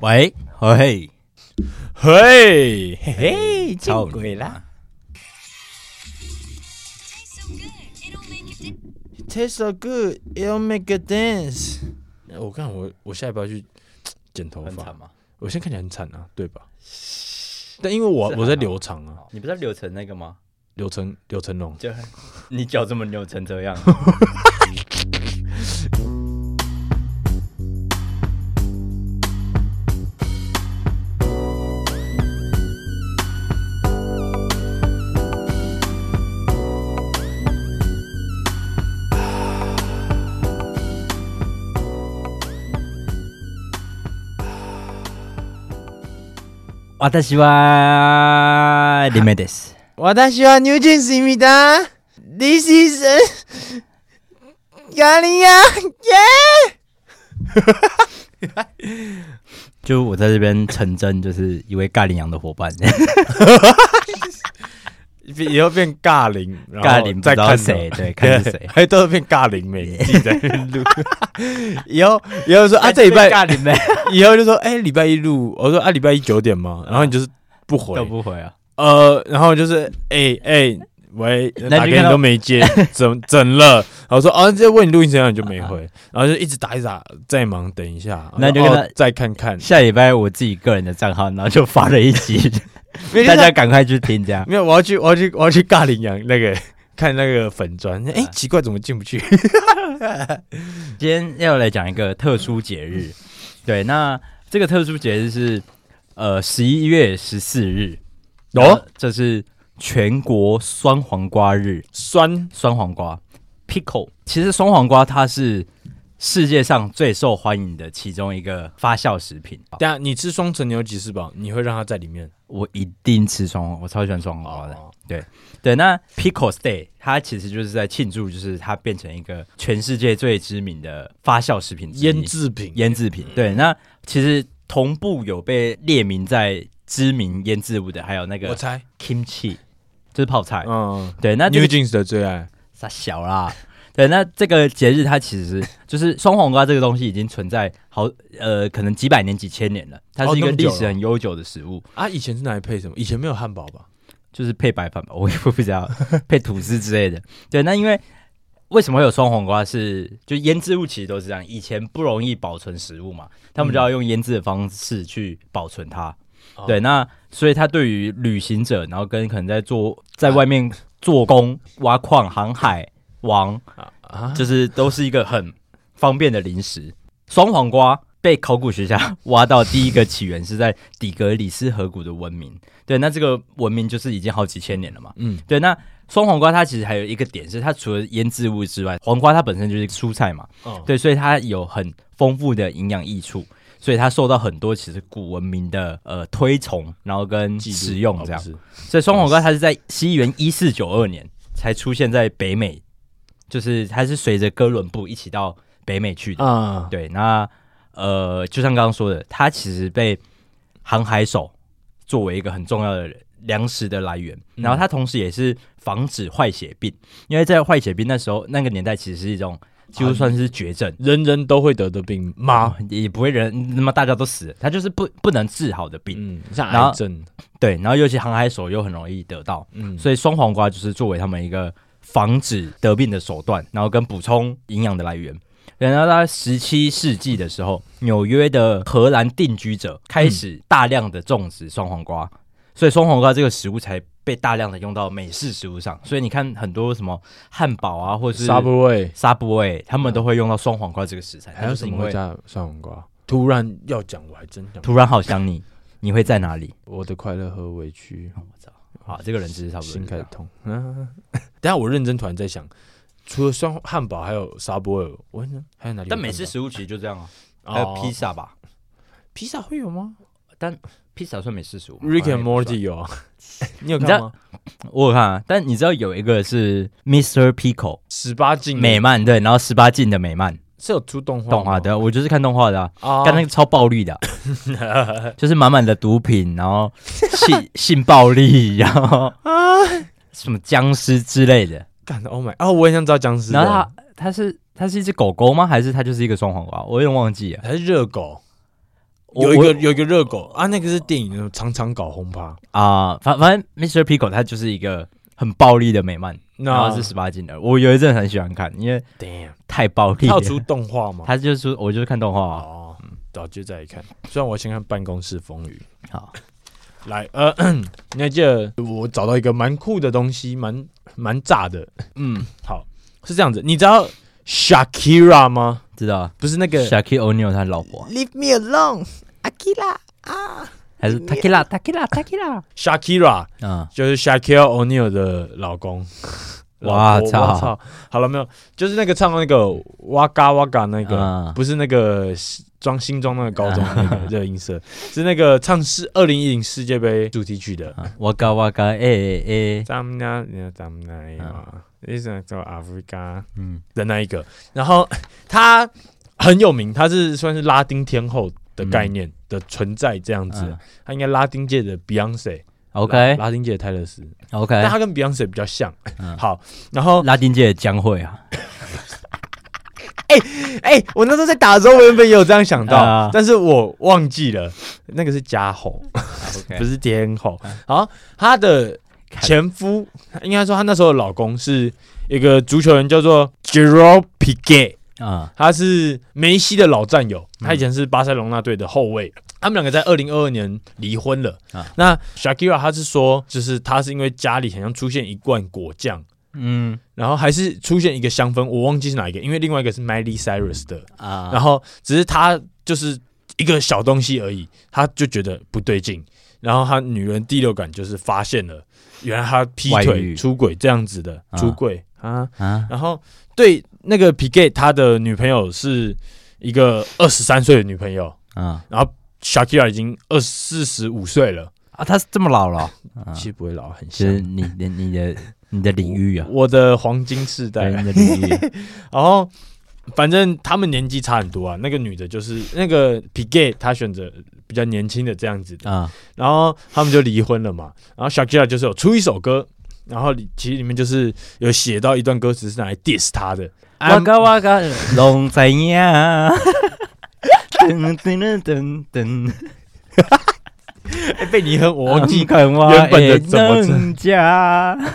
喂，嘿，嘿，嘿嘿，见鬼啦！Taste so good, it'll make a dance。我看我我下一步要去剪头发吗？我现在看起来很惨啊，对吧？但因为我我在留长啊，你不是留成那个吗？留成刘成龙，就你脚这么扭成这样。私はリメです。私はニュージーンズ见た。This is 咖喱羊耶！就我在这边成真，就是一位咖喱羊的伙伴。 以后变尬龄，尬龄再看谁？对，看是谁？还都是变尬铃妹，自己在录。以后以后说啊，这礼拜尬铃妹，以后就说哎，礼拜一录。我说啊，礼拜一九点嘛，然后你就是不回，都不回啊。呃，然后就是哎哎喂，打给你都没接，怎怎了？然后说啊，这问你录音怎样，你就没回，然后就一直打一打，再忙，等一下，那就跟他再看看。下礼拜我自己个人的账号，然后就发了一集。大家赶快去听，这 样没有，我要去，我要去，我要去尬领羊那个看那个粉砖。哎、欸，奇怪，怎么进不去？今天要来讲一个特殊节日，对，那这个特殊节日是呃十一月十四日哦，这是全国酸黄瓜日，酸酸黄瓜 pickle。其实酸黄瓜它是。世界上最受欢迎的其中一个发酵食品。等下你吃双层牛吉士堡，你会让它在里面？我一定吃双黄，我超喜欢双黄瓜的。Oh. 对对，那 Pickles Day 它其实就是在庆祝，就是它变成一个全世界最知名的发酵食品、腌制品、腌制品。对，那其实同步有被列名在知名腌制物的，还有那个我猜 Kimchi，就是泡菜。嗯，对，那 New Jeans 的最爱，傻小啦。对，那这个节日它其实就是双黄瓜这个东西已经存在好呃，可能几百年、几千年了。它是一个历史很悠久的食物、哦、啊。以前是拿来配什么？以前没有汉堡吧？就是配白饭吧，我也不知道，配吐司之类的。对，那因为为什么会有双黄瓜是？是就腌制物其实都是这样。以前不容易保存食物嘛，他们就要用腌制的方式去保存它。嗯、对，那所以它对于旅行者，然后跟可能在做在外面做工、挖矿、航海。王啊，就是都是一个很方便的零食。双黄瓜被考古学家 挖到第一个起源是在底格里斯河谷的文明。对，那这个文明就是已经好几千年了嘛。嗯，对。那双黄瓜它其实还有一个点是，它除了腌制物之外，黄瓜它本身就是蔬菜嘛。哦，对，所以它有很丰富的营养益处，所以它受到很多其实古文明的呃推崇，然后跟使用这样。所以双黄瓜它是在西元一四九二年才出现在北美。就是它是随着哥伦布一起到北美去的。啊，对，那呃，就像刚刚说的，它其实被航海手作为一个很重要的粮食的来源，嗯、然后它同时也是防止坏血病，因为在坏血病那时候那个年代其实是一种就算是绝症，人人都会得的病吗？也不会人那么大家都死了，它就是不不能治好的病，嗯，像癌症，对，然后尤其航海手又很容易得到，嗯，所以双黄瓜就是作为他们一个。防止得病的手段，然后跟补充营养的来源。然后在十七世纪的时候，纽约的荷兰定居者开始大量的种植双黄瓜，嗯、所以双黄瓜这个食物才被大量的用到美式食物上。所以你看很多什么汉堡啊，或者是 Subway、Subway，他们都会用到双黄瓜这个食材。还有什么会加双黄瓜？突然要讲，我还真想。突然好想你，你会在哪里？我的快乐和委屈。我操！好，这个人其实差不多。心开始痛。嗯，等下我认真突然在想，除了双汉堡，还有沙波尔，我问还有哪里有？但美式食物其实就这样啊，还有披萨吧？披萨会有吗？但披萨算美式食物吗？Rick and Morty 有啊，你有看吗？我有看啊，但你知道有一个是 Mr. Pickle 十八禁美漫，对，然后十八禁的美漫。是有出动画动画的，我就是看动画的啊，看那个超暴力的，就是满满的毒品，然后性 性暴力，然后啊什么僵尸之类的。干的 Oh my 啊，我也想知道僵尸。然后它它是它是一只狗狗吗？还是它就是一个双黄瓜？我有点忘记了，还是热狗？有一个有一个热狗啊，那个是电影，常常搞轰趴啊。反反正 Mr. Pickle 他就是一个很暴力的美漫，然后是十八禁的。我有一阵很喜欢看，因为太暴力。跳出动画吗？他就是我就是看动画哦，早就在看。虽然我先看《办公室风雨》。好，来呃，你还记得我找到一个蛮酷的东西，蛮蛮炸的。嗯，好，是这样子，你知道 Shakira 吗？知道，不是那个 Shaquille O'Neal 他老婆。Leave me alone，Akira 啊，还是 Takira，Takira，Takira，Shakira，嗯，就是 Shaquille O'Neal 的老公。哇操！操，好了没有？就是那个唱那个哇嘎哇嘎那个，不是那个装新装那个高中 那个热音社，是那个唱世二零一零世界杯主题曲的。哇嘎哇嘎，哎哎哎，咱们俩，咱们俩啊。意思叫 Africa，嗯的那一个，然后他很有名，他是算是拉丁天后的概念的存在这样子，他应该拉丁界的 Beyonce，OK，拉丁界的泰勒斯，OK，但他跟 Beyonce 比较像，好，然后拉丁界的江蕙啊，哎哎，我那时候在打的时候，我原本也有这样想到，但是我忘记了，那个是家后，不是天后，好，他的。前夫应该说，他那时候的老公是一个足球员，叫做 Gerald Piqué 啊，他是梅西的老战友，他以前是巴塞隆纳队的后卫。他们两个在二零二二年离婚了。啊那 Shakira 他是说，就是他是因为家里好像出现一罐果酱，嗯，然后还是出现一个香氛，我忘记是哪一个，因为另外一个是 Miley Cyrus 的啊，然后只是他就是一个小东西而已，他就觉得不对劲，然后他女人第六感就是发现了。原来他劈腿出轨这样子的出轨啊啊！然后对那个 Piqué 他的女朋友是一个二十三岁的女朋友啊，然后 Shakira 已经二四十五岁了啊，他是这么老了？其实不会老，很像你的你的你的领域啊，我的黄金世代的领域。然后反正他们年纪差很多啊，那个女的就是那个 Piqué 他选择。比较年轻的这样子啊，然后他们就离婚了嘛。然后 Shakira 就是有出一首歌，然后其实里面就是有写到一段歌词是拿来 diss 他的。哇嘎哇嘎，龙在呀，噔噔噔噔，被你和我忘记原本的怎么讲。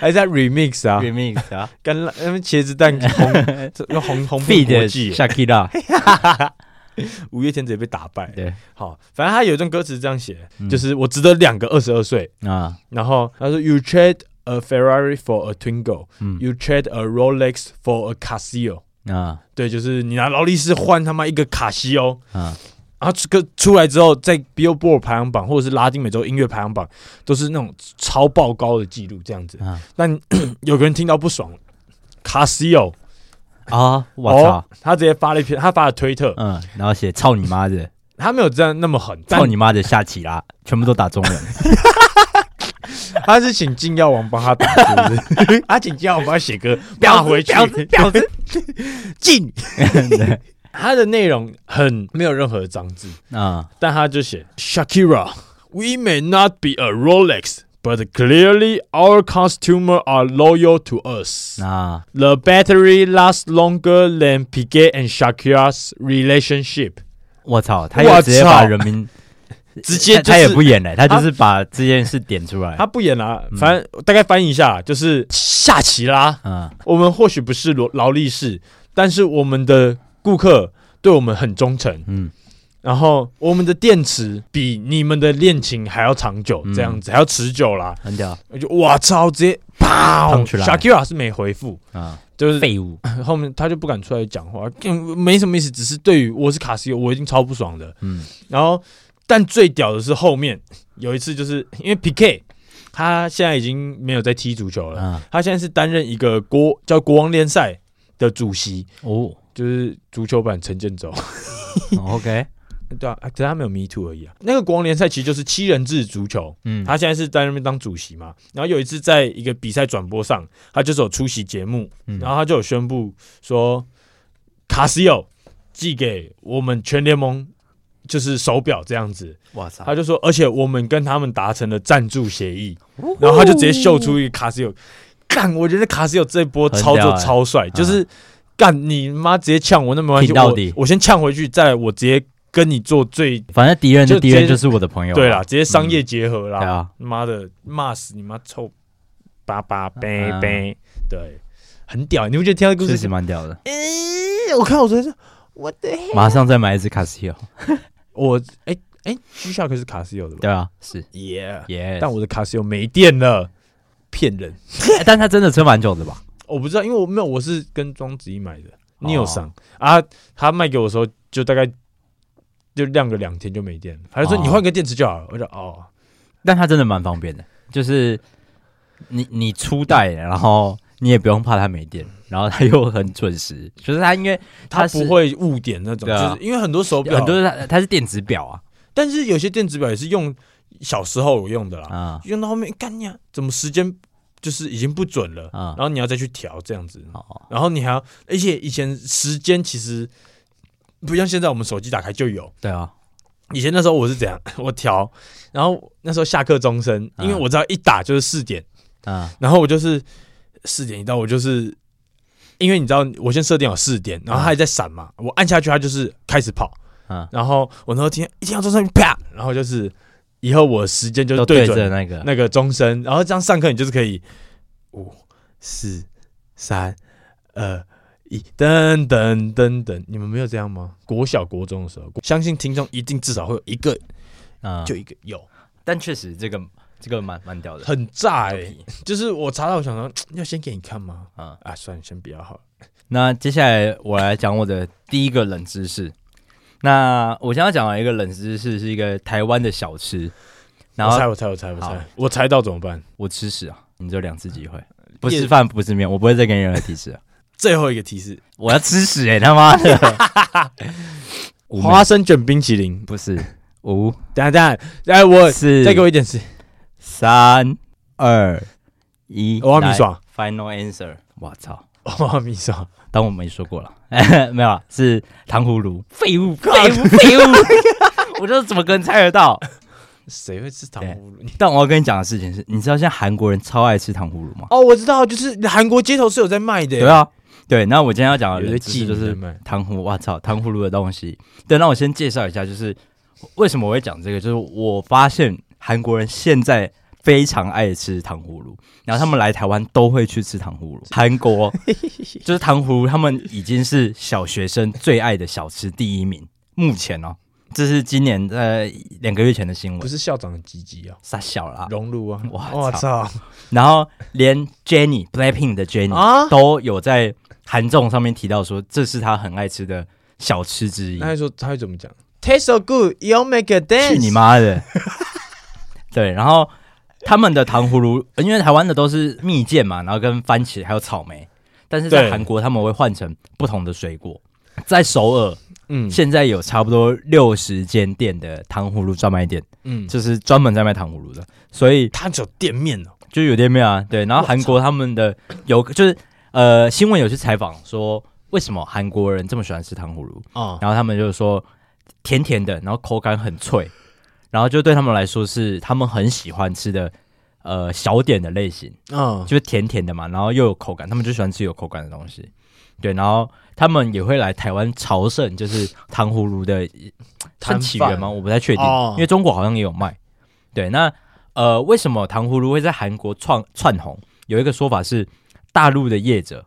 还在 remix 啊，remix 啊，跟那边茄子蛋红用红红笔的 Shakira，五月天直接被打败。对，好，反正他有一段歌词这样写，就是我值得两个二十二岁啊。然后他说，You trade a Ferrari for a Twingo，You trade a Rolex for a Casio。啊，对，就是你拿劳力士换他妈一个卡西欧啊。然后这个出来之后，在 Billboard 排行榜或者是拉丁美洲音乐排行榜，都是那种超爆高的记录这样子。啊、但 有个人听到不爽，Casio 啊，我操、哦！他直接发了一篇，他发了推特，嗯，然后写“操你妈的”，他没有这样那么狠，“操你妈的”下棋啦，全部都打中文。他是请金药王帮他打，是不是？他请金药王帮他写歌，婊回去，婊子进。他的内容很没有任何的脏字啊，但他就写 Shakira，We may not be a Rolex，but clearly our customers are loyal to us 啊。The battery lasts longer than Piqué and Shakira's relationship。我操，他又直接把人民直接他也不演了，他就是把这件事点出来。他不演了，反正大概翻译一下，就是下棋啦。嗯，我们或许不是劳劳力士，但是我们的。顾客对我们很忠诚，嗯，然后我们的电池比你们的恋情还要长久，这样子还要持久啦，很屌！我就哇操，直接砰！Shakira 是没回复啊，就是废物。后面他就不敢出来讲话，没什么意思，只是对于我是卡西欧，我已经超不爽的，嗯。然后，但最屌的是后面有一次，就是因为 Piqué 他现在已经没有在踢足球了，他现在是担任一个国叫国王联赛的主席哦。就是足球版陈建州，OK，对啊，可是他没有 Me Too 而已啊。那个国王联赛其实就是七人制足球，嗯，他现在是在那边当主席嘛。然后有一次在一个比赛转播上，他就是有出席节目，然后他就有宣布说，卡西欧寄给我们全联盟就是手表这样子。哇塞！他就说，而且我们跟他们达成了赞助协议，然后他就直接秀出一个卡西欧。干，我觉得卡西欧这一波操作超帅，就是。干你妈直接呛我，那没关系，我，我先呛回去，再我直接跟你做最，反正敌人的敌人就是我的朋友，对啦，直接商业结合啦，对啊，妈的骂死你妈臭巴巴呗呗，对，很屌，你不觉得听到故事确实蛮屌的？诶，我看我昨天说，我的，马上再买一只卡西欧，我哎哎，G Shock 是卡西欧的吧？对啊，是。耶耶，但我的卡西欧没电了，骗人，但他真的撑蛮久的吧？我不知道，因为我没有，我是跟庄子怡买的，你有上。啊？他卖给我的时候，就大概就亮个两天就没电了。他就说你换个电池就好了。我就哦，但它真的蛮方便的，就是你你初代，然后你也不用怕它没电，然后它又很准时。就是它因为它不会误点那种，就是因为很多手表很多它它是电子表啊，但是有些电子表也是用小时候有用的啦，用到后面干呀，怎么时间？就是已经不准了，然后你要再去调这样子，然后你还要，而且以前时间其实不像现在，我们手机打开就有。对啊，以前那时候我是怎样，我调，然后那时候下课钟声，因为我知道一打就是四点，啊。然后我就是四点一到，我就是因为你知道，我先设定好四点，然后它还在闪嘛，我按下去它就是开始跑，然后我那时候听一听到钟声啪，然后就是。以后我时间就对准那个。那个钟声，然后这样上课你就是可以五四三二一噔噔噔噔，你们没有这样吗？国小国中的时候，相信听众一定至少会有一个啊，就一个有。但确实这个这个蛮蛮屌的，很炸哎！就是我查到，我想说要先给你看吗？啊啊，算了，先比较好。那接下来我来讲我的第一个冷知识。那我现在讲的一个冷知识，是一个台湾的小吃。然后我猜，我猜，我猜，我猜，我猜到怎么办？我吃屎啊！你只有两次机会，不吃饭不吃面，我不会再给你任何提示了。最后一个提示，我要吃屎！哎，他妈的！花生卷冰淇淋不是五？等下等下，来，我是再给我一点时间。三二一，我要米爽。Final answer！我操！我要米爽。当我没说过了，没有，是糖葫芦。废物，废物，废物！我就是怎么可能猜得到？谁会吃糖葫芦？但我要跟你讲的事情是，你知道现在韩国人超爱吃糖葫芦吗？哦，我知道，就是韩国街头是有在卖的。对啊，对。那我今天要讲的有些记就是糖葫芦，我操，糖葫芦的东西。对，那我先介绍一下，就是为什么我会讲这个，就是我发现韩国人现在。非常爱吃糖葫芦，然后他们来台湾都会去吃糖葫芦。韩国 就是糖葫芦，他们已经是小学生最爱的小吃第一名。目前哦，这是今年呃两个月前的新闻。不是校长的鸡鸡啊，傻小啦，熔炉啊，我操！然后连 Jennie Blackpink 的 Jennie 啊都有在韩综上面提到说，这是他很爱吃的小吃之一。他说他会怎么讲？Taste so good, you make a dance。去你妈的！对，然后。他们的糖葫芦，因为台湾的都是蜜饯嘛，然后跟番茄还有草莓，但是在韩国他们会换成不同的水果。在首尔，嗯，现在有差不多六十间店的糖葫芦专卖店，嗯，就是专门在卖糖葫芦的，所以它只有店面哦，就有店面啊，对。然后韩国他们的有就是呃新闻有去采访说，为什么韩国人这么喜欢吃糖葫芦啊？然后他们就是说甜甜的，然后口感很脆。然后就对他们来说是他们很喜欢吃的，呃，小点的类型，嗯，就是甜甜的嘛，然后又有口感，他们就喜欢吃有口感的东西，对，然后他们也会来台湾朝圣，就是糖葫芦的它 起源吗？我不太确定，因为中国好像也有卖，对，那呃，为什么糖葫芦会在韩国窜窜红？有一个说法是，大陆的业者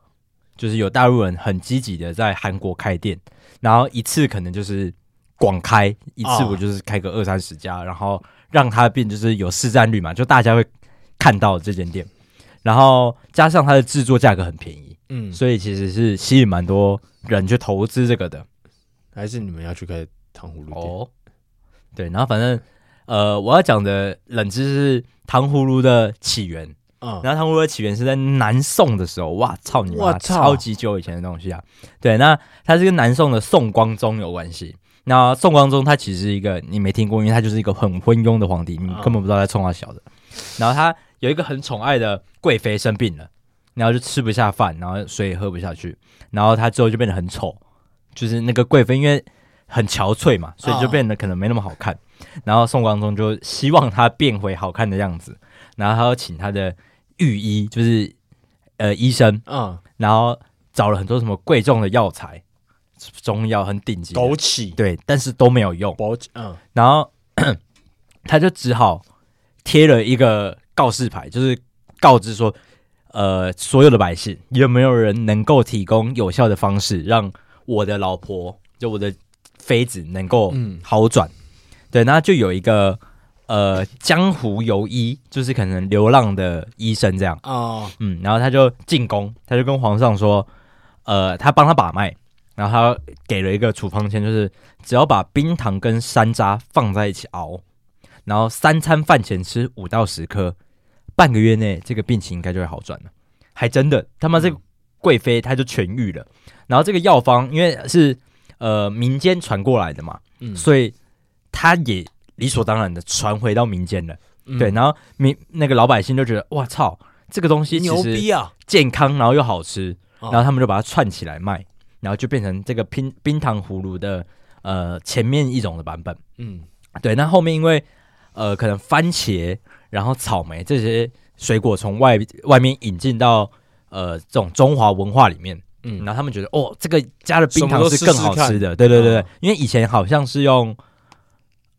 就是有大陆人很积极的在韩国开店，然后一次可能就是。广开一次，我就是开个二三十家，然后让它变就是有市占率嘛，就大家会看到这间店，然后加上它的制作价格很便宜，嗯，所以其实是吸引蛮多人去投资这个的。还是你们要去开糖葫芦店？哦，对，然后反正呃，我要讲的冷知识糖葫芦的起源，嗯，然后糖葫芦的起源是在南宋的时候，哇操你妈，超级久以前的东西啊！对，那它是跟南宋的宋光宗有关系。那宋光宗他其实是一个你没听过，因为他就是一个很昏庸的皇帝，你根本不知道在冲他小的。然后他有一个很宠爱的贵妃生病了，然后就吃不下饭，然后水也喝不下去，然后他最后就变得很丑，就是那个贵妃因为很憔悴嘛，所以就变得可能没那么好看。然后宋光宗就希望他变回好看的样子，然后他要请他的御医，就是呃医生，嗯，然后找了很多什么贵重的药材，中药很顶级，枸杞。对，但是都没有用。枸杞，嗯，然后 他就只好贴了一个告示牌，就是告知说，呃，所有的百姓有没有人能够提供有效的方式，让我的老婆，就我的妃子能够好转。嗯、对，那就有一个呃江湖游医，就是可能流浪的医生这样哦，嗯，然后他就进宫，他就跟皇上说，呃，他帮他把脉。然后他给了一个处方签，就是只要把冰糖跟山楂放在一起熬，然后三餐饭前吃五到十颗，半个月内这个病情应该就会好转了。还真的，他妈这个贵妃她就痊愈了。然后这个药方因为是呃民间传过来的嘛，嗯，所以他也理所当然的传回到民间了。嗯、对，然后民那个老百姓就觉得哇操，这个东西牛逼啊，健康然后又好吃，然后他们就把它串起来卖。然后就变成这个冰冰糖葫芦的呃前面一种的版本，嗯，对。那后面因为呃可能番茄，然后草莓这些水果从外外面引进到呃这种中华文化里面，嗯，然后他们觉得哦这个加了冰糖是更好吃的，对对对对，哦、因为以前好像是用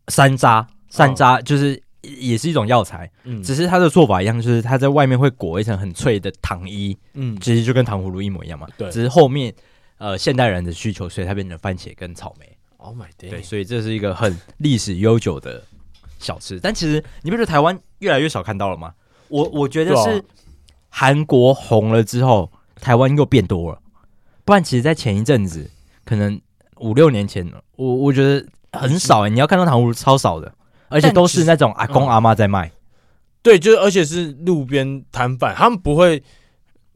山楂，山楂就是也是一种药材，嗯，只是它的做法一样，就是它在外面会裹一层很脆的糖衣，嗯，其实就跟糖葫芦一模一样嘛，对，只是后面。呃，现代人的需求，所以它变成番茄跟草莓。Oh my god！对，所以这是一个很历史悠久的小吃。但其实你不觉得台湾越来越少看到了吗？我我觉得是韩国红了之后，台湾又变多了。不然，其实，在前一阵子，可能五六年前，我我觉得很少、欸。你要看到糖葫芦超少的，而且都是那种阿公阿妈在卖。对，就是而且是路边摊贩，他们不会。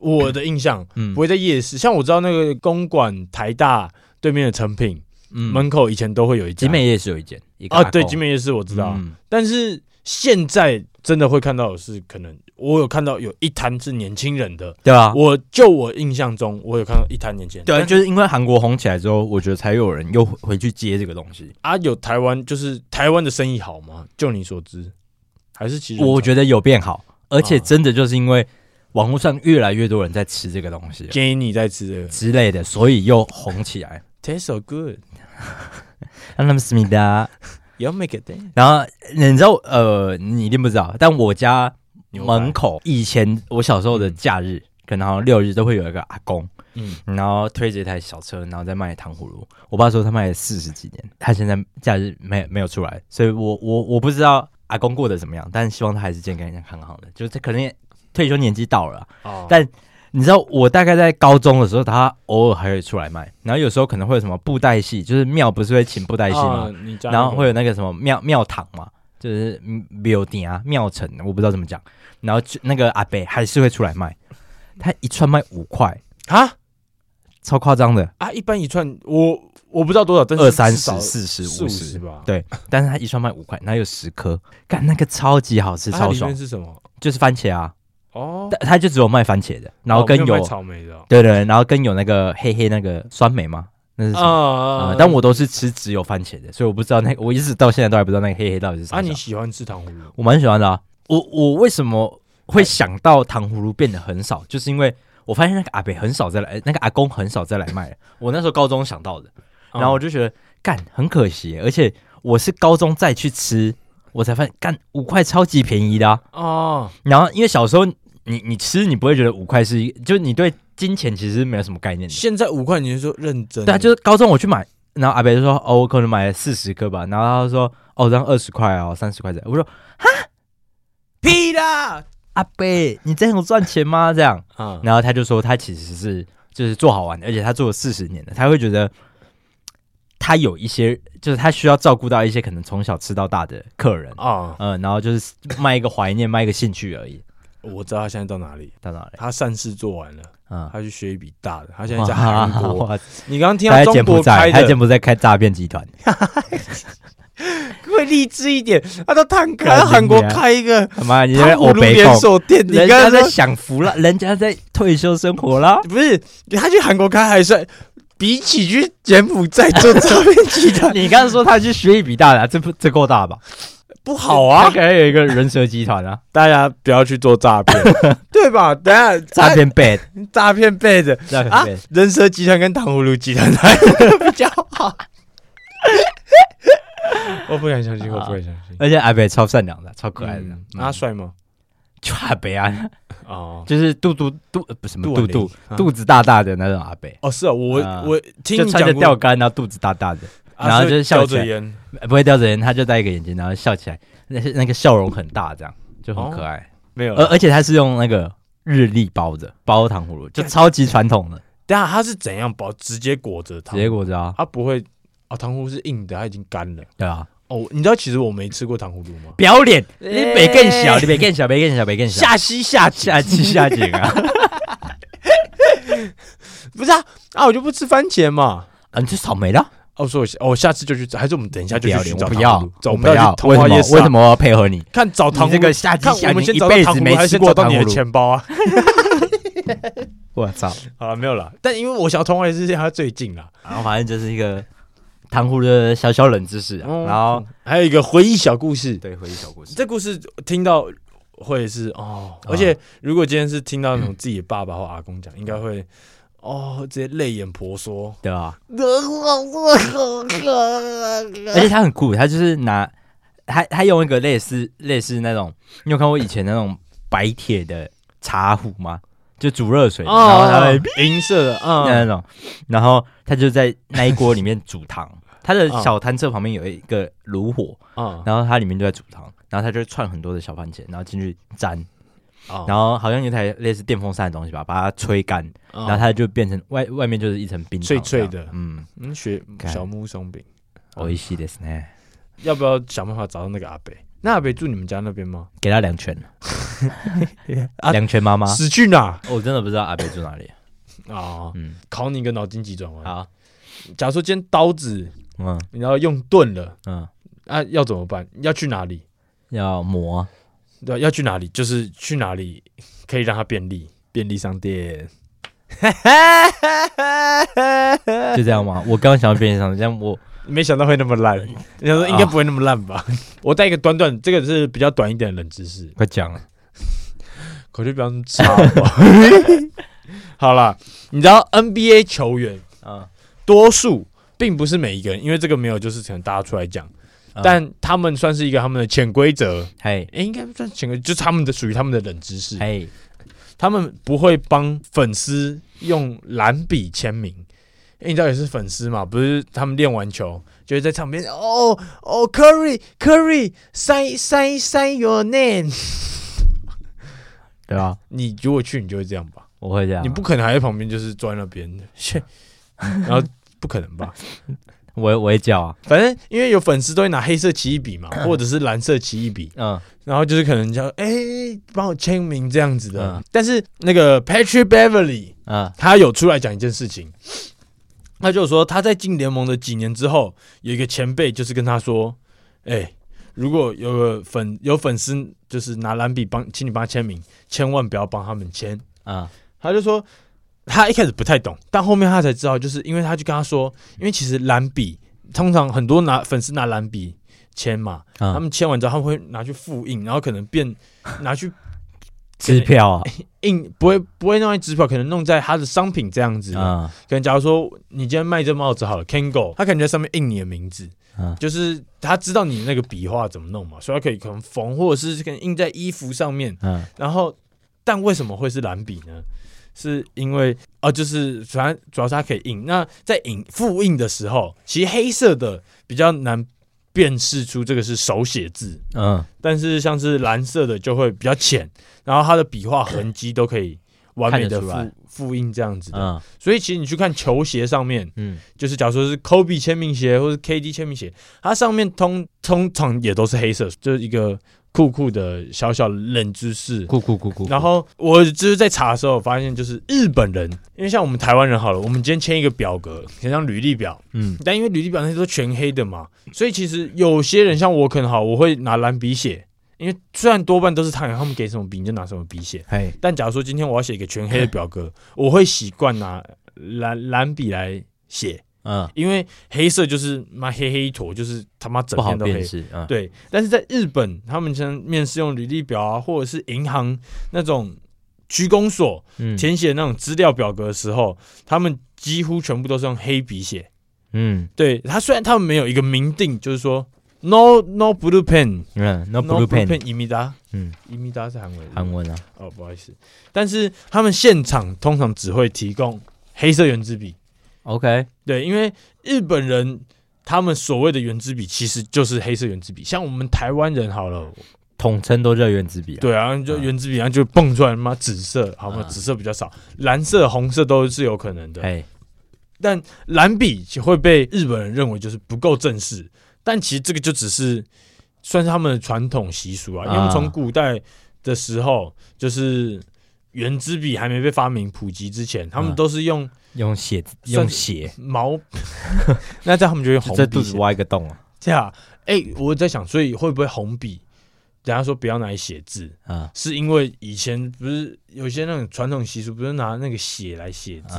我的印象，嗯，不会在夜市。像我知道那个公馆台大对面的成品，嗯，门口以前都会有一家。集美夜市有一间，啊，对，集美夜市我知道。但是现在真的会看到的是，可能我有看到有一摊是年轻人的，对啊。我就我印象中，我有看到一摊年轻人。对，就是因为韩国红起来之后，我觉得才有人又回去接这个东西啊。有台湾就是台湾的生意好吗？就你所知，还是其实我觉得有变好，而且真的就是因为。网络上越来越多人在吃这个东西，建议你在吃这个之类的，所以又红起来。Taste so good，让他们思密达，You make it。然后你知道，呃，你一定不知道，但我家门口以前我小时候的假日，可能好像六日都会有一个阿公，嗯，然后推着一台小车，然后在卖糖葫芦。我爸说他卖了四十几年，他现在假日没没有出来，所以我我我不知道阿公过得怎么样，但是希望他还是健康健康的，就是他可能。退休年纪到了，哦，但你知道我大概在高中的时候，他偶尔还会出来卖。然后有时候可能会有什么布袋戏，就是庙不是会请布袋戏吗？哦、然后会有那个什么庙庙堂嘛，就是庙顶啊庙城，我不知道怎么讲。然后那个阿伯还是会出来卖，他一串卖五块啊，超夸张的啊！一般一串我我不知道多少，二三十、四十、五十吧。对，但是他一串卖五块，然后有十颗，干那个超级好吃，超爽。是什么？就是番茄啊。哦，他就只有卖番茄的，然后跟有、哦、草莓的、哦，对，对对，然后跟有那个黑黑那个酸梅吗？那是什么？啊、但我都是吃只有番茄的，所以我不知道那个，我一直到现在都还不知道那个黑黑到底是啥。啊，你喜欢吃糖葫芦？我蛮喜欢的啊。我我为什么会想到糖葫芦变得很少？就是因为我发现那个阿北很少再来，那个阿公很少再来卖了。我那时候高中想到的，然后我就觉得干很可惜，而且我是高中再去吃，我才发现干五块超级便宜的啊。哦，然后因为小时候。你你吃你不会觉得五块是一，就是你对金钱其实没有什么概念的。现在五块你是说认真？对啊，就是高中我去买，然后阿北就说哦，我可能买了四十颗吧，然后他就说哦，这样二十块哦，三十块这样。我说哈，屁啦，阿北，你这样有赚钱吗？这样，嗯，然后他就说他其实是就是做好玩的，而且他做了四十年了，他会觉得他有一些就是他需要照顾到一些可能从小吃到大的客人啊，嗯，嗯，然后就是卖一个怀念，卖一个兴趣而已。我知道他现在到哪里，到哪里？他善事做完了，嗯，他去学一笔大的。他现在在韩国。你刚刚听到中国开的，他柬埔寨开诈骗集团，会励志一点。他到坦克，韩国开一个，他妈，你在欧北连锁店，人家在享福了，人家在退休生活了。不是，他去韩国开还算比起去柬埔寨做诈骗集团？你刚刚说他去学一笔大的，这不这够大吧？不好啊。他可能有一个人蛇集团啊，大家不要去做诈骗，对吧？等下诈骗 bad，诈骗 bad 啊！人蛇集团跟糖葫芦集团 比较好。我不敢相信，我不敢相信。而且阿北超善良的，超可爱的。他帅吗？就阿北啊，哦，就是肚肚肚不是什么肚肚肚子大大的那种阿北。哦，是啊，我我听就穿着吊杆，然后肚子大大的，然后就是笑着烟，不会叼着烟，他就戴一个眼镜，然后笑起来，那些那个笑容很大，这样就很可爱。没有，而而且他是用那个日历包着包糖葫芦，就超级传统的。等下他是怎样包？直接裹着糖，直接裹着啊，他不会。啊，糖葫芦是硬的，它已经干了。对啊，哦，你知道其实我没吃过糖葫芦吗？不要脸，你别更小，你别更小，别更小，别更小，下西下下西下井啊！不是啊，啊，我就不吃番茄嘛。啊，你吃草莓的？哦，说我，我下次就去，还是我们等一下就去找？不要，走，不要。为什么？为什么配合你？看找糖这个下集下井，一辈子没吃过到你的。钱包啊！我操！好了，没有了。但因为我想要通化夜市离它最近了，然后反正就是一个。糖葫芦的小小冷知识，然后还有一个回忆小故事。对，回忆小故事。这故事听到会是哦，而且如果今天是听到那种自己的爸爸或阿公讲，应该会哦，直接泪眼婆娑，对吧？而且他很酷，他就是拿他他用一个类似类似那种，你有看过以前那种白铁的茶壶吗？就煮热水，然后它会银色的，嗯，那种，然后他就在那一锅里面煮汤。他的小摊车旁边有一个炉火，嗯，然后它里面就在煮汤，然后他就串很多的小番茄，然后进去沾，然后好像有一台类似电风扇的东西吧，把它吹干，然后它就变成外外面就是一层冰脆脆的，嗯，嗯，学小木松饼，おいしいですね。要不要想办法找到那个阿伯？那阿伯住你们家那边吗？给他两拳。两拳妈妈死去哪？我真的不知道阿北住哪里啊。嗯，考你一个脑筋急转弯。好，假如说今天刀子，嗯，你要用钝了，嗯，啊，要怎么办？要去哪里？要磨。 对，要去哪里？就是去哪里可以让它便利？便利商店。就这样吗？我刚刚想要便利商店，这样我。没想到会那么烂，你想说应该不会那么烂吧？哦、我带一个短短，这个是比较短一点的冷知识，快讲啊，口气比较差。好了，你知道 NBA 球员啊，多数并不是每一个人，因为这个没有就是可能大家出来讲，嗯、但他们算是一个他们的潜规则。嘿，哎，应该不算潜规则，就是他们的属于他们的冷知识。哎，他们不会帮粉丝用蓝笔签名。你知道也是粉丝嘛？不是他们练完球就会在场边哦哦，Curry Curry，sign sign sign your name，对吧？你如果去，你就会这样吧？我会这样，你不可能还在旁边就是坐在那边的，然后不可能吧？我我会叫啊，反正因为有粉丝都会拿黑色奇异笔嘛，或者是蓝色奇异笔，嗯，然后就是可能叫哎帮我签名这样子的。但是那个 Patrick Beverly 啊，他有出来讲一件事情。他就说他在进联盟的几年之后，有一个前辈就是跟他说：“哎、欸，如果有个粉有粉丝就是拿蓝笔帮，请你帮他签名，千万不要帮他们签啊。”他就说他一开始不太懂，但后面他才知道，就是因为他就跟他说，因为其实蓝笔通常很多拿粉丝拿蓝笔签嘛，啊、他们签完之后他们会拿去复印，然后可能变拿去。支票啊，印不会不会弄在支票，可能弄在他的商品这样子。嗯，可能假如说你今天卖这帽子好了，Kangol，他可能在上面印你的名字，嗯，就是他知道你那个笔画怎么弄嘛，所以他可以可能缝，或者是可能印在衣服上面。嗯，然后但为什么会是蓝笔呢？是因为呃，就是反正主要是它可以印。那在印复印的时候，其实黑色的比较难。辨识出这个是手写字，嗯，但是像是蓝色的就会比较浅，然后它的笔画痕迹都可以完美的复复印这样子的，嗯，所以其实你去看球鞋上面，嗯，就是假如说是 Kobe 签名鞋或是 KD 签名鞋，它上面通通常也都是黑色，就是一个。酷酷的小小冷知识，酷酷酷酷。然后我就是在查的时候发现，就是日本人，因为像我们台湾人好了，我们今天签一个表格，很像履历表，嗯，但因为履历表那些都全黑的嘛，所以其实有些人像我可能好，我会拿蓝笔写，因为虽然多半都是他他们给什么笔你就拿什么笔写，嘿，但假如说今天我要写一个全黑的表格，我会习惯拿蓝蓝笔来写，嗯，因为黑色就是妈黑黑一坨，就是他妈整片都黑。嗯、对，但是在日本，他们像面试用履历表啊，或者是银行那种区公所填写那种资料表格的时候，嗯、他们几乎全部都是用黑笔写。嗯，对，他虽然他们没有一个明定，就是说 no no blue pen，嗯，no blue pen，伊米达，嗯，伊米达是韩文，韩文啊，哦，不好意思，但是他们现场通常只会提供黑色圆珠笔，OK，对，因为日本人他们所谓的圆珠笔其实就是黑色圆珠笔，像我们台湾人好了，统称都叫圆珠笔，对啊，就圆珠笔，然后就蹦出来嘛，紫色，好吗？紫色比较少，蓝色、红色都是有可能的，哎。但蓝笔会被日本人认为就是不够正式，但其实这个就只是算是他们的传统习俗啊。因为从古代的时候，就是圆珠笔还没被发明普及之前，他们都是用用写用写毛，那这样他们就用红笔在肚子挖一个洞啊。这样，哎，我在想，所以会不会红笔？人家说不要拿来写字啊，是因为以前不是有些那种传统习俗，不是拿那个血来写字。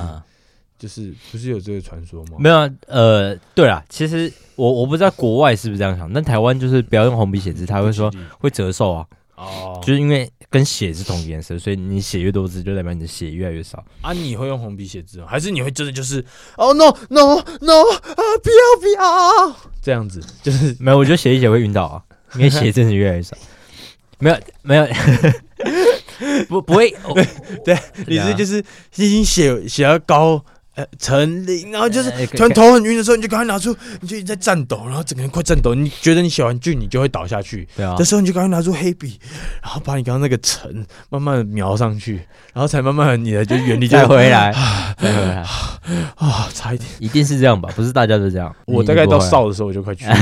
就是不是有这个传说吗？没有啊，呃，对啦，其实我我不知道国外是不是这样想，但台湾就是不要用红笔写字，他会说会折寿啊。哦，就是因为跟血是同颜色，所以你写越多字，就代表你的血越来越少。啊，你会用红笔写字吗？还是你会真的就是哦 no no no 啊不要不要这样子？就是没有，我觉得写一写会晕倒啊，因为血真的越来越少。没有没有。不不会，对，你是就是已经写写到高。成林，然后就是突然头很晕的时候，你就赶快拿出，你就一直在颤抖，然后整个人快颤抖。你觉得你写完句，你就会倒下去。对啊，这时候你就赶快拿出黑笔，然后把你刚刚那个尘慢慢的描上去，然后才慢慢的你的就原地就回来，再回来 啊，差一点，一定是这样吧？不是大家都这样。我大概到少的时候我就快去。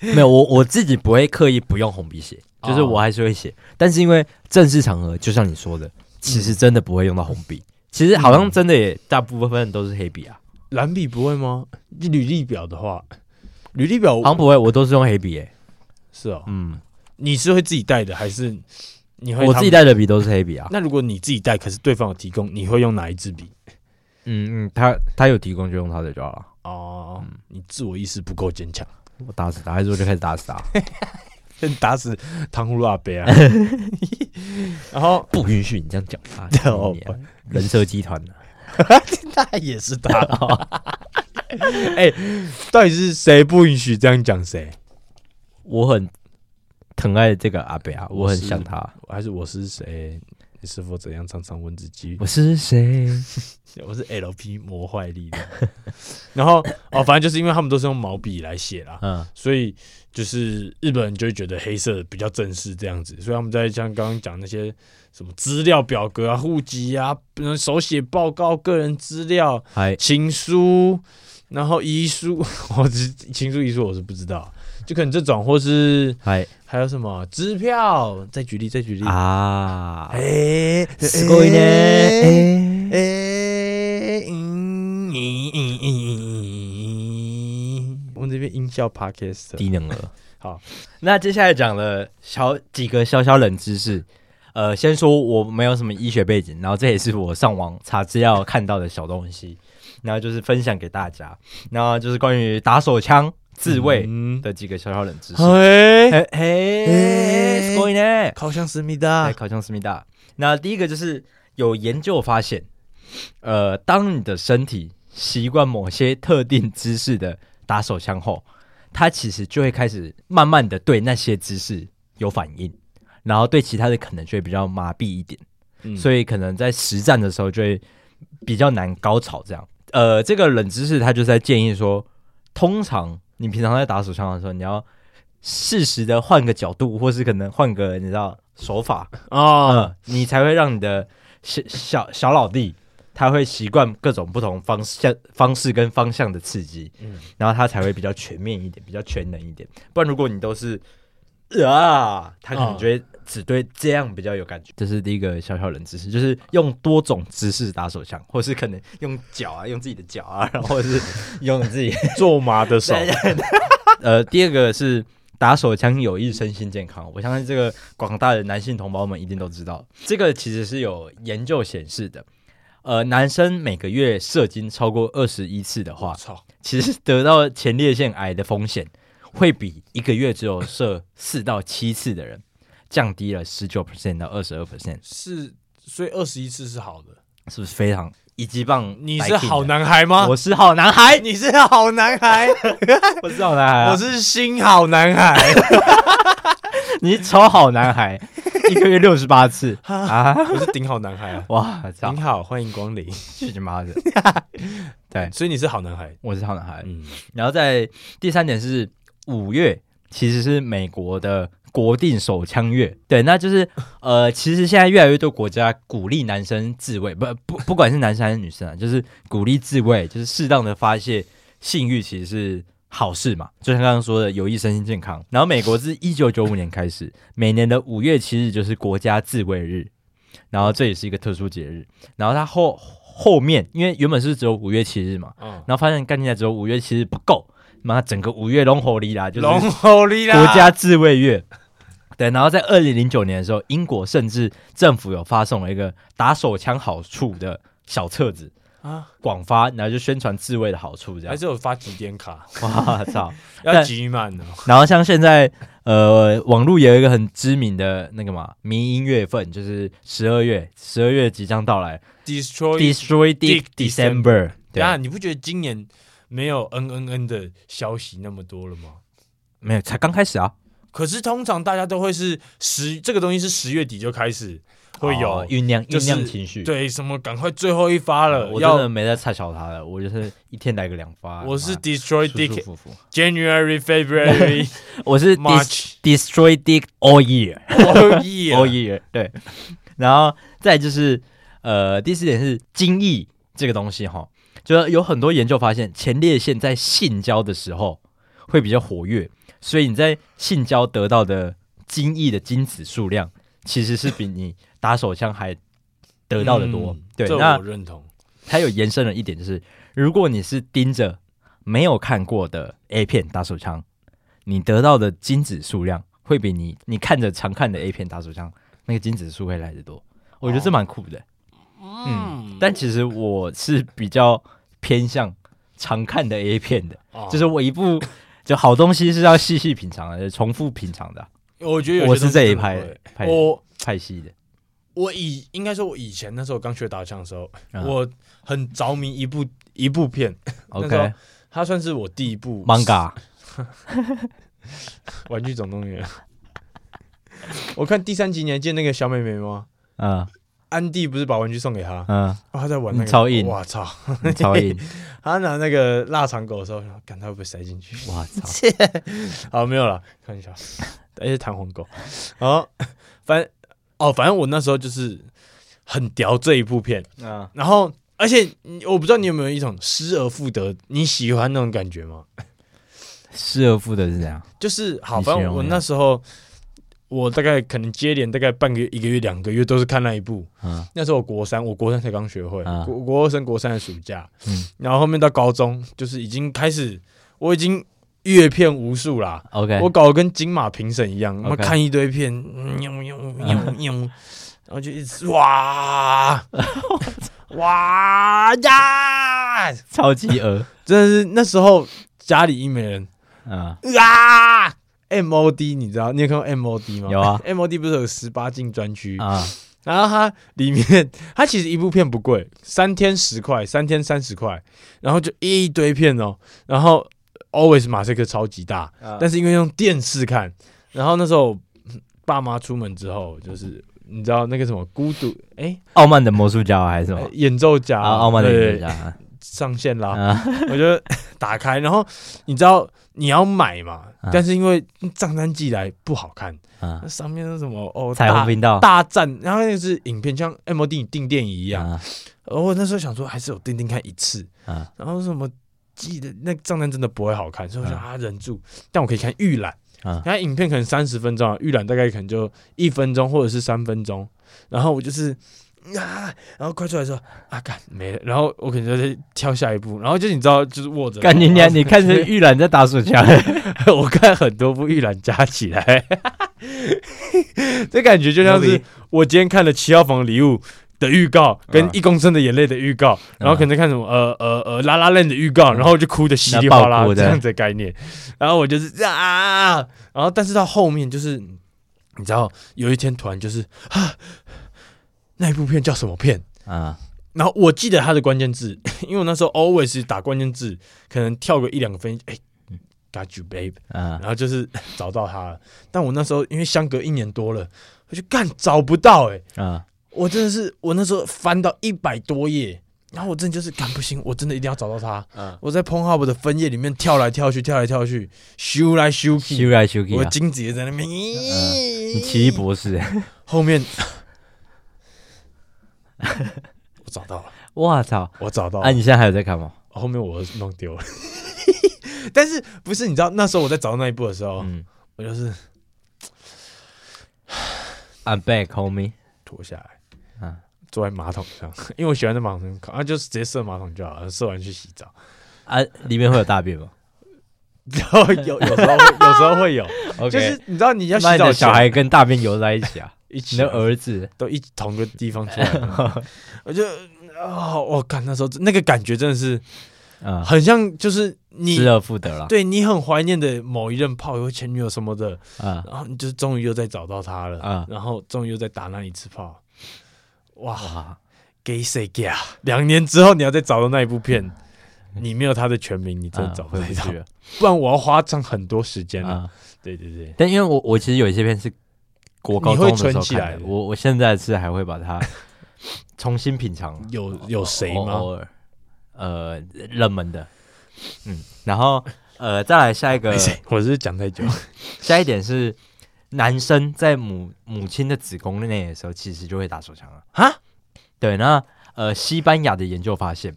没有，我我自己不会刻意不用红笔写，就是我还是会写，但是因为正式场合，就像你说的，其实真的不会用到红笔。其实好像真的也大部分都是黑笔啊，蓝笔不会吗？履历表的话，履历表好像不会，我都是用黑笔诶。是哦，嗯，你是会自己带的还是你会？我自己带的笔都是黑笔啊。那如果你自己带，可是对方有提供，你会用哪一支笔？嗯嗯，他他有提供就用他的就好了。哦，你自我意识不够坚强，我打死他，还是我就开始打死他。先打死糖葫芦阿伯啊！然后不允许你这样讲啊！哦，人设集团的，那也是他。哎，到底是谁不允许这样讲？谁？我很疼爱这个阿北啊，我很想他。还是我是谁？你是否怎样？常常问自己，我是谁？我是 LP 魔坏力的。然后哦，反正就是因为他们都是用毛笔来写啦，嗯，所以。就是日本人就会觉得黑色比较正式这样子，所以他们在像刚刚讲那些什么资料表格啊、户籍啊、手写报告、个人资料、情书，然后遗书，我只情书遗书我是不知道，就可能这种或是还还有什么支票，再举例再举例啊，哎，すごいね，哎，嗯嗯嗯嗯。我们这边音效 podcast 低能儿。好，那接下来讲了小几个小小冷知识。呃，先说我没有什么医学背景，然后这也是我上网查资料看到的小东西， 然后就是分享给大家。然后就是关于打手枪自卫的几个小小冷知识。嘿，嘿，すごいね。靠枪思密达，靠枪思密达。那第一个就是有研究发现，呃，当你的身体习惯某些特定姿势的。打手枪后，他其实就会开始慢慢的对那些姿势有反应，然后对其他的可能就会比较麻痹一点，嗯、所以可能在实战的时候就会比较难高潮。这样， 呃，这个冷知识他就在建议说，通常你平常在打手枪的时候，你要适时的换个角度，或是可能换个你知道手法啊、哦呃，你才会让你的小小小老弟。他会习惯各种不同方向、方式跟方向的刺激，嗯，然后他才会比较全面一点，比较全能一点。不然如果你都是啊，他可能觉得只对这样比较有感觉。哦、这是第一个小小冷知识，就是用多种姿势打手枪，或是可能用脚啊，用自己的脚啊，然后是用自己 做麻的手。呃，第二个是打手枪有益身心健康，我相信这个广大的男性同胞们一定都知道。这个其实是有研究显示的。呃，男生每个月射精超过二十一次的话，操，其实得到前列腺癌的风险会比一个月只有射四到七次的人降低了十九 percent 到二十二 percent。是，所以二十一次是好的，是不是非常一级棒？你是好男孩吗？我是好男孩，你是好男孩，我是好男孩，我是新好男孩，你是超好男孩。一个月六十八次 啊！我是顶好男孩啊！哇，您好，欢迎光临！去你妈的！对，所以你是好男孩，我是好男孩。嗯，然后在第三点是五月，其实是美国的国定手枪月。对，那就是呃，其实现在越来越多国家鼓励男生自慰，不不，不管是男生还是女生啊，就是鼓励自慰，就是适当的发泄性欲，其实是。好事嘛，就像刚刚说的，有益身心健康。然后美国自一九九五年开始，每年的五月七日就是国家自卫日，然后这也是一个特殊节日。然后它后后面，因为原本是只有五月七日嘛，嗯然后发现干起来只有五月七日不够，妈整个五月龙火力啦，就是龙火力啦，国家自卫月。对，然后在二零零九年的时候，英国甚至政府有发送了一个打手枪好处的小册子。啊，广发，然后就宣传自卫的好处，这样还是有发几点卡？哇操，要集满哦。然后像现在，呃，网络也有一个很知名的那个嘛，迷音月份，就是十二月，十二月即将到来，Destroy Destroy Dick December。对啊，你不觉得今年没有 N N N 的消息那么多了吗？没有，才刚开始啊。可是通常大家都会是十，这个东西是十月底就开始。会有酝酿酝酿情绪，对什么赶快最后一发了，我真的没在猜小他了，我就是一天来个两发。我是 Destroy Dick January February，我是 March Destroy Dick all year all year all year。对，然后再就是呃第四点是精液这个东西哈，就有很多研究发现前列腺在性交的时候会比较活跃，所以你在性交得到的精液的精子数量其实是比你。打手枪还得到的多，嗯、对，那我认同。还有延伸了一点，就是如果你是盯着没有看过的 A 片打手枪，你得到的精子数量会比你你看着常看的 A 片打手枪那个精子数会来得多。我觉得这蛮酷的。哦、嗯，但其实我是比较偏向常看的 A 片的，哦、就是我一部就好东西是要细细品尝的，重复品尝的。我觉得我是这一派派我派系的。我以应该说，我以前那时候刚学打枪的时候，嗯、我很着迷一部一部片。OK，它算是我第一部 manga，玩具总动员。我看第三集，你还记得那个小妹妹吗？嗯，安迪不是把玩具送给他，嗯，哦、他在玩那个超硬，哇操，超硬。他拿那个腊肠狗的时候，看他会不会塞进去？哇操！好，没有了，看一下，而且弹簧狗。然后，反正。哦，反正我那时候就是很屌这一部片啊，然后而且我不知道你有没有一种失而复得，你喜欢那种感觉吗？失而复得是这样，就是好，反正我那时候我大概可能接连大概半个月、一个月、两个月都是看那一部。嗯，那时候我国三，我国三才刚学会，国国二升国三的暑假，嗯，然后后面到高中就是已经开始，我已经。阅片无数啦，OK，我搞得跟金马评审一样，我 Okay. 看一堆片，喵喵喵喵，然后就一直哇！哇呀，超级鹅，真的是那时候家里一没人，啊。啊，MOD 你知道？你有看过 MOD 吗？有啊，MOD 不是有十八禁专区？啊？然后它里面，它其实一部片不贵，三天十块，三天三十块，然后就一堆片哦，然后。Always 马赛克超级大，啊、但是因为用电视看，然后那时候爸妈出门之后，就是你知道那个什么孤独哎，欸、傲慢的魔术家还是什么？演奏家，啊、傲慢的演奏家上线啦，啊、我就打开，然后你知道你要买嘛，啊、但是因为账单寄来不好看，啊、那上面是什么哦彩虹频道。大战，然后那个是影片像 MOD 订电影一样，啊、我那时候想说还是有订订看一次，啊、然后什么。记得那账单真的不会好看，所以我想啊。忍住，但我可以看预览。啊，看影片可能三十分钟啊，预览大概可能就一分钟或者是三分钟，然后我就是啊，然后快出来的时候啊，干没了，然后我可能就在跳下一步，然后就你知道就是握着，干你娘，你看着预览在打手枪，我看很多部预览加起来，这感觉就像是我今天看了七号房礼物。的预告，跟一公升的眼泪的预告，然后可能看什么呃呃呃拉拉链的预告，然后就哭的稀里哗啦这样子的概念，然后我就是啊，然后但是到后面就是你知道有一天突然就是啊，那一部片叫什么片啊？然后我记得它的关键字，因为我那时候 always 打关键字，可能跳个一两个分，哎，Got you babe，然后就是 找到他了。但我那时候因为相隔一年多了，我就干找不到，哎，啊，我真的是我那时候翻到一百多页，然后我真的就是干不行，我真的一定要找到他。我在 Pornhub 的分页里面跳来跳去，跳来跳去，修来修去，修来修去，我金子也在那边。你奇异博士，后面。找到了，我操！我找到了。啊，你现在还有在看吗？后面我弄丢了，但是不是？你知道那时候我在找那一部的时候，嗯，我就是，I'm back, homie，脱下来，啊，坐在马桶上，因为我喜欢在马桶上看，啊，就是直接射马桶就好了，射完去洗澡。啊，里面会有大便吗？有，有，有时候会，有时候会有。就是你知道你要洗澡，小孩跟大便游在一起啊。一起的儿子？都一同个地方出来，我就啊，我感那时候那个感觉真的是啊，很像就是你失而复得了，对你很怀念的某一任炮友、前女友什么的啊，然后你就终于又再找到他了啊，然后终于又再打那一次炮，哇，给谁给啊？两年之后你要再找到那一部片，你没有他的全名，你真的找不回去了，不然我要花上很多时间啊。对对对，但因为我我其实有一些片是。国高中的时候看的，我我现在是还会把它 重新品尝。有有谁吗？偶尔，呃，热门的，嗯，然后呃，再来下一个，我是讲太久。下一点是，男生在母母亲的子宫内的时候，其实就会打手枪了啊。对，那呃，西班牙的研究发现，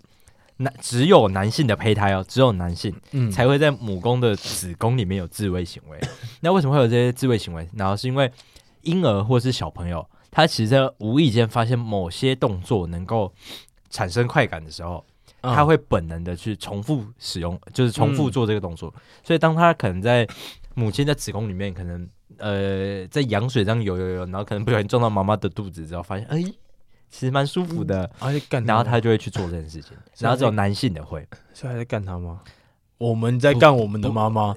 男只有男性的胚胎哦，只有男性才会在母宫的子宫里面有自慰行为。那为什么会有这些自慰行为？然后是因为婴儿或是小朋友，他其实在无意间发现某些动作能够产生快感的时候，他会本能的去重复使用，就是重复做这个动作。嗯、所以当他可能在母亲在子宫里面，可能呃在羊水这样游游游，然后可能不小心撞到妈妈的肚子之后，发现哎，其实蛮舒服的，嗯、然后他就会去做这件事情。然后只有男性的会，所以还在干他吗？我们在干我们的妈妈，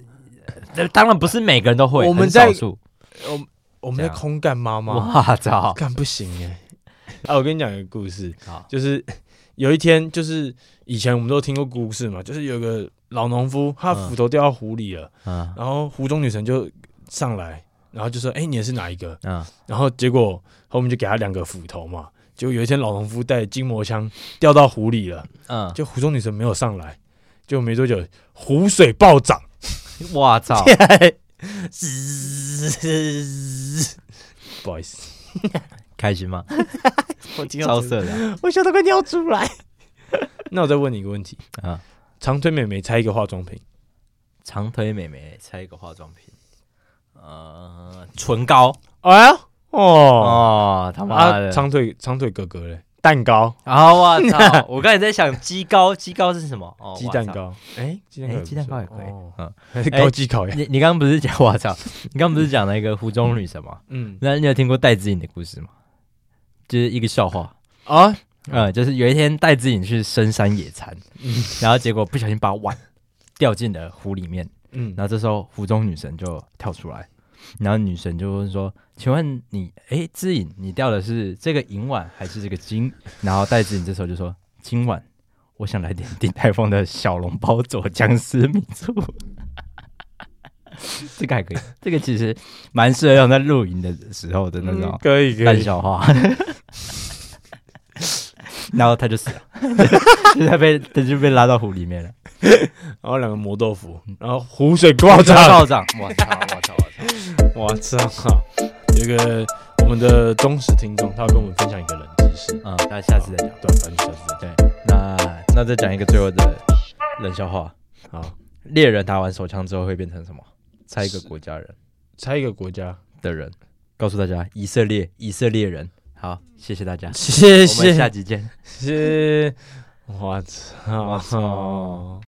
这当然不是每个人都会，我们在我。我们在空干妈妈，哇操，干不行哎！啊，我跟你讲一个故事，就是 有一天，就是以前我们都听过故事嘛，就是有个老农夫，他斧头掉到湖里了，嗯，然后湖中女神就上来，然后就说：“哎，你是哪一个？”嗯，然后结果后面就给他两个斧头嘛，结果有一天老农夫带筋膜枪掉到湖里了，嗯，就湖中女神没有上来，就没多久湖水暴涨，哇操！不好意思，开心吗？我超色的，我笑得快尿出来。那我再问你一个问题。啊，长腿美眉猜一个化妆品，长腿美眉猜一个化妆品，呃，唇膏。哎呀，哦。哦，他妈的，长腿长腿哥哥嘞。蛋糕啊！我操！我刚才在想鸡糕，鸡糕是什么？哦，鸡蛋糕。哎，鸡蛋糕，鸡蛋糕也可以。嗯，高级烤鸭。你你刚刚不是讲我操？你刚刚不是讲那个湖中女神吗？嗯，那你有听过戴资颖的故事吗？就是一个笑话啊。嗯，就是有一天戴资颖去深山野餐，然后结果不小心把碗掉进了湖里面。嗯，然后这时候湖中女神就跳出来。然后女神就问说：“请问你，哎，知影，你掉的是这个银碗还是这个金？”然后戴资颖这时候就说：“今晚我想来点鼎泰丰的小笼包佐姜丝米醋。”这个还可以，这个其实蛮适合用在露营的时候的那种，可以烂笑话。然后他就死了，他被他就被拉到湖里面了。然后两个磨豆腐，然后湖水暴涨，暴涨！我操！我操！我操！有一个我们的忠实听众，他要跟我们分享一个冷知识。嗯，大家下次再讲。对，反正下次再讲。对，那那再讲一个最后的冷笑话。好，猎人打完手枪之后会变成什么？猜一个国家人，猜一个国家的人，告诉大家，以色列，以色列人。好，谢谢大家，谢谢，我们下集见，谢谢。我操！